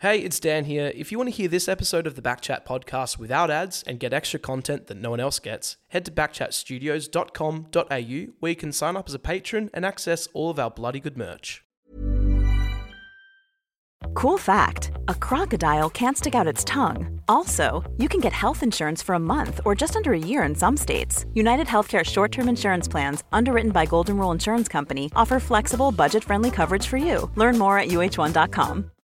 Hey, it's Dan here. If you want to hear this episode of the Backchat podcast without ads and get extra content that no one else gets, head to backchatstudios.com.au where you can sign up as a patron and access all of our bloody good merch. Cool fact a crocodile can't stick out its tongue. Also, you can get health insurance for a month or just under a year in some states. United Healthcare short term insurance plans, underwritten by Golden Rule Insurance Company, offer flexible, budget friendly coverage for you. Learn more at uh1.com.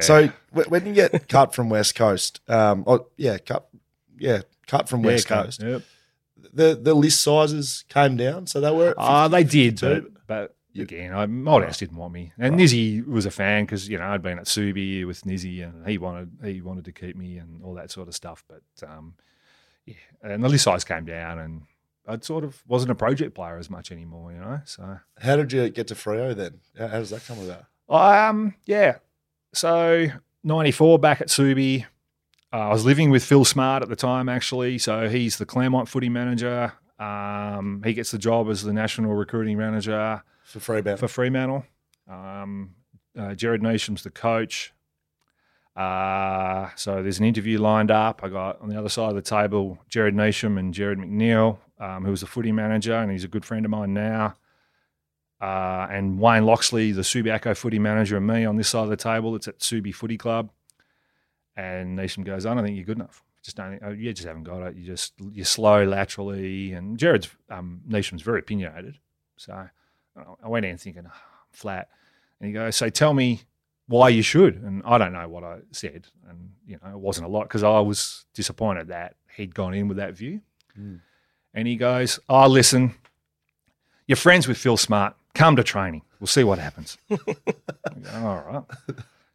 So wh- when you get cut from West Coast, um, oh, yeah, cut, yeah, cut from Yeah, West cut, Coast. Yep. The the list sizes came down, so they were. Ah, they did, 52. but, but again, I, Malthouse didn't want me, and Nizzy was a fan because you know I'd been at Subi with Nizzy, and he wanted he wanted to keep me and all that sort of stuff. But um, yeah, and the list size came down, and I sort of wasn't a project player as much anymore, you know. So How did you get to Freo then? How, how does that come about? Um, yeah. So '94 back at Subi. Uh, I was living with Phil Smart at the time, actually. So he's the Claremont footy manager. Um, he gets the job as the national recruiting manager For Fremantle. for Fremantle. Um, uh, Gerard Neesham's the coach. Uh, so there's an interview lined up. I got on the other side of the table Gerard Neesham and Jared McNeil, um, who was the footy manager, and he's a good friend of mine now. Uh, and Wayne Loxley, the Subiaco footy manager, and me on this side of the table. It's at Subi Footy Club. And Neesham goes, I don't think you're good enough. Just don't. oh, You just haven't got it. You just you're slow laterally. And Gerard's um, Neesham's very opinionated. So I went in thinking, "Oh, I'm flat. And he goes, So tell me why you should. And I don't know what I said. And, you know, it wasn't a lot because I was disappointed that he'd gone in with that view. And he goes, Oh, listen, you're friends with Phil Smart. Come to training. We'll see what happens. Go, All right.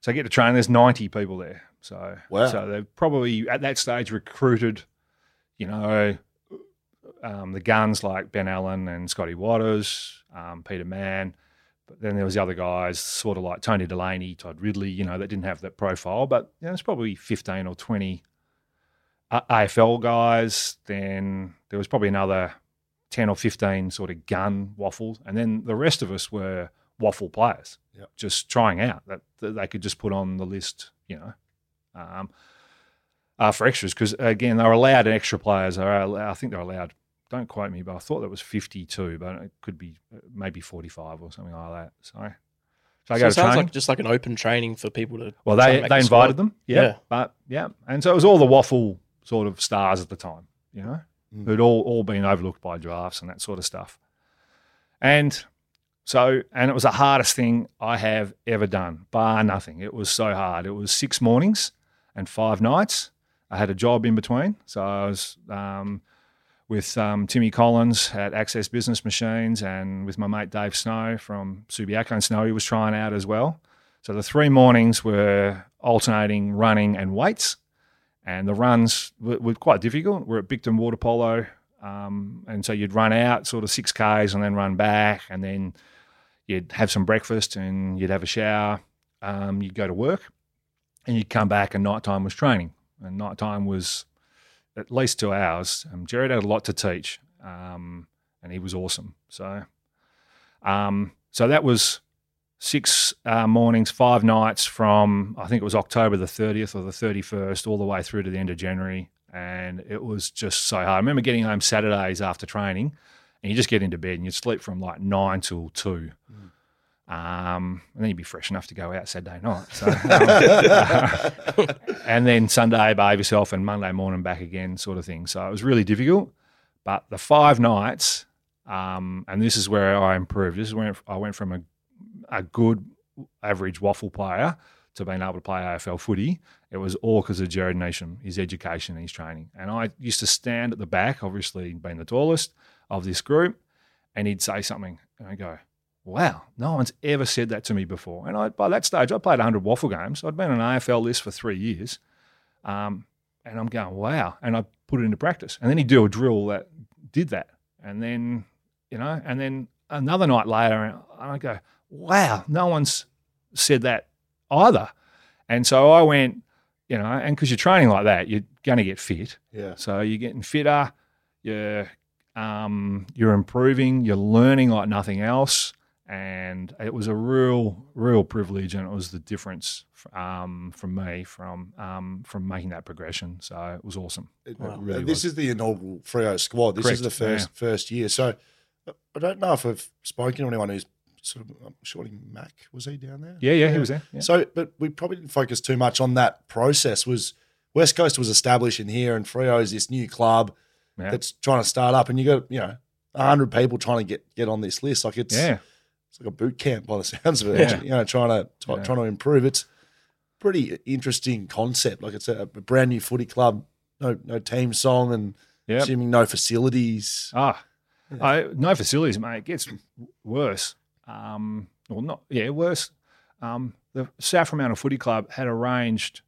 So I get to train. There's 90 people there. So, Wow. so they've probably at that stage recruited, you know, um, the guns like Ben Allen and Scotty Watters, um, Peter Mann. But then there was the other guys, sort of like Tony Delaney, Todd Ridley, you know, that didn't have that profile. But you know, there's probably 15 or 20 A- AFL guys. Then there was probably another 10 or 15 sort of gun WAFLs. And then the rest of us were WAFL players, Yep. just trying out that, that they could just put on the list, you know, um, uh, for extras. Because again, they were allowed extra players. Allowed, I think they're allowed, don't quote me, but I thought that was 52, but it could be uh, maybe 45 or something like that. So, so go it sounds training. like just like an open training for people to. Well, they they invited them, yeah, Yeah. But yeah, and so it was all the WAFL sort of stars at the time, you know, who'd all all been overlooked by drafts and that sort of stuff. And so, and it was the hardest thing I have ever done, bar nothing. It was so hard. It was six mornings and five nights. I had a job in between, so I was um, with um, Timmy Collins at Access Business Machines and with my mate Dave Snow from Subiaco and Snowy was trying out as well. So the three mornings were alternating running and weights, and the runs were, were quite difficult. We're at Bicton Water Polo, um, and so you'd run out sort of six k's and then run back, and then you'd have some breakfast and you'd have a shower. Um, you'd go to work, and you'd come back, and nighttime was training, and nighttime was at least two hours. Um, Gerard had a lot to teach, um, and he was awesome. So, um, so that was six uh, mornings, five nights from I think it was October the 30th or the 31st, all the way through to the end of January. And it was just so hard. I remember getting home Saturdays after training, and you just get into bed and you sleep from like nine till two. Um, and then you'd be fresh enough to go out Saturday night. So, um, and then Sunday, behave yourself, and Monday morning back again, sort of thing. So it was really difficult. But the five nights, um, and this is where I improved. This is where I went from a, a good average WAFL player to being able to play AFL footy. It was all because of Gerard Neesham, his education and his training. And I used to stand at the back, obviously being the tallest of this group, and he'd say something, and I go, wow, no one's ever said that to me before. And I, by that stage, I played 100 WAFL games. I'd been on an AFL list for three years. Um, and I'm going, wow. And I put it into practice. And then he'd do a drill that did that. And then, you know, and then another night later, and I go, wow, no one's said that either. And so I went, you know, and because you're training like that, you're going to get fit. Yeah. So you're getting fitter, you're um, you're improving, you're learning like nothing else, and it was a real, real privilege, and it was the difference um, from me from um, from making that progression. So it was awesome. It, it really this was. is the inaugural Freo squad. This Correct. is the first yeah. first year. So I don't know if I've spoken to anyone who's sort of I'm Mac was he down there? Yeah, yeah, yeah. he was there. Yeah. So, but we probably didn't focus too much on that process. Was West Coast was established in here, and Freo is this new club yeah. that's trying to start up, and you got you know hundred people trying to get get on this list. Like it's yeah. it's like a boot camp by the sounds of it. Yeah. You know, trying to t- trying to improve. It's pretty interesting concept. Like it's a, a brand new footy club, no no team song, and yep. assuming no facilities. Ah. I, no facilities, mate. It gets worse. Um, well, not yeah, worse. Um, the South Fremantle Footy Club had arranged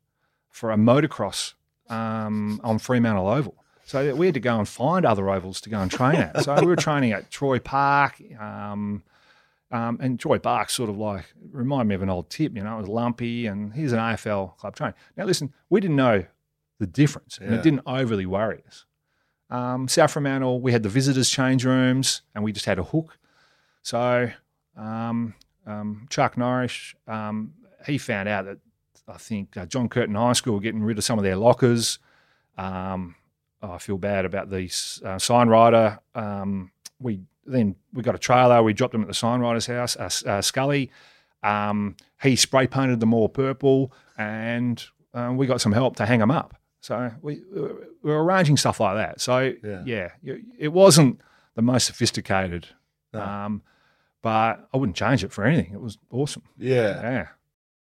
for a motocross um, on Fremantle Oval. So we had to go and find other ovals to go and train at. So we were training at Troy Park, um, um, and Troy Park sort of like reminded me of an old tip. You know, it was lumpy, and here's an AFL club train. Now listen, we didn't know the difference, and yeah. it didn't overly worry us. Um, South Fremantle, we had the visitors' change rooms, and we just had a hook. So um, um, Chuck Norris, um, he found out that I think uh, John Curtin High School were getting rid of some of their lockers. Um, I feel bad about the uh, sign writer. Um, we then we got a trailer. We dropped them at the sign writer's house, uh, uh, Scully. Um, he spray painted them all purple, and uh, we got some help to hang them up. So we, we were arranging stuff like that. So yeah, yeah it wasn't the most sophisticated, no. um, but I wouldn't change it for anything. It was awesome. Yeah,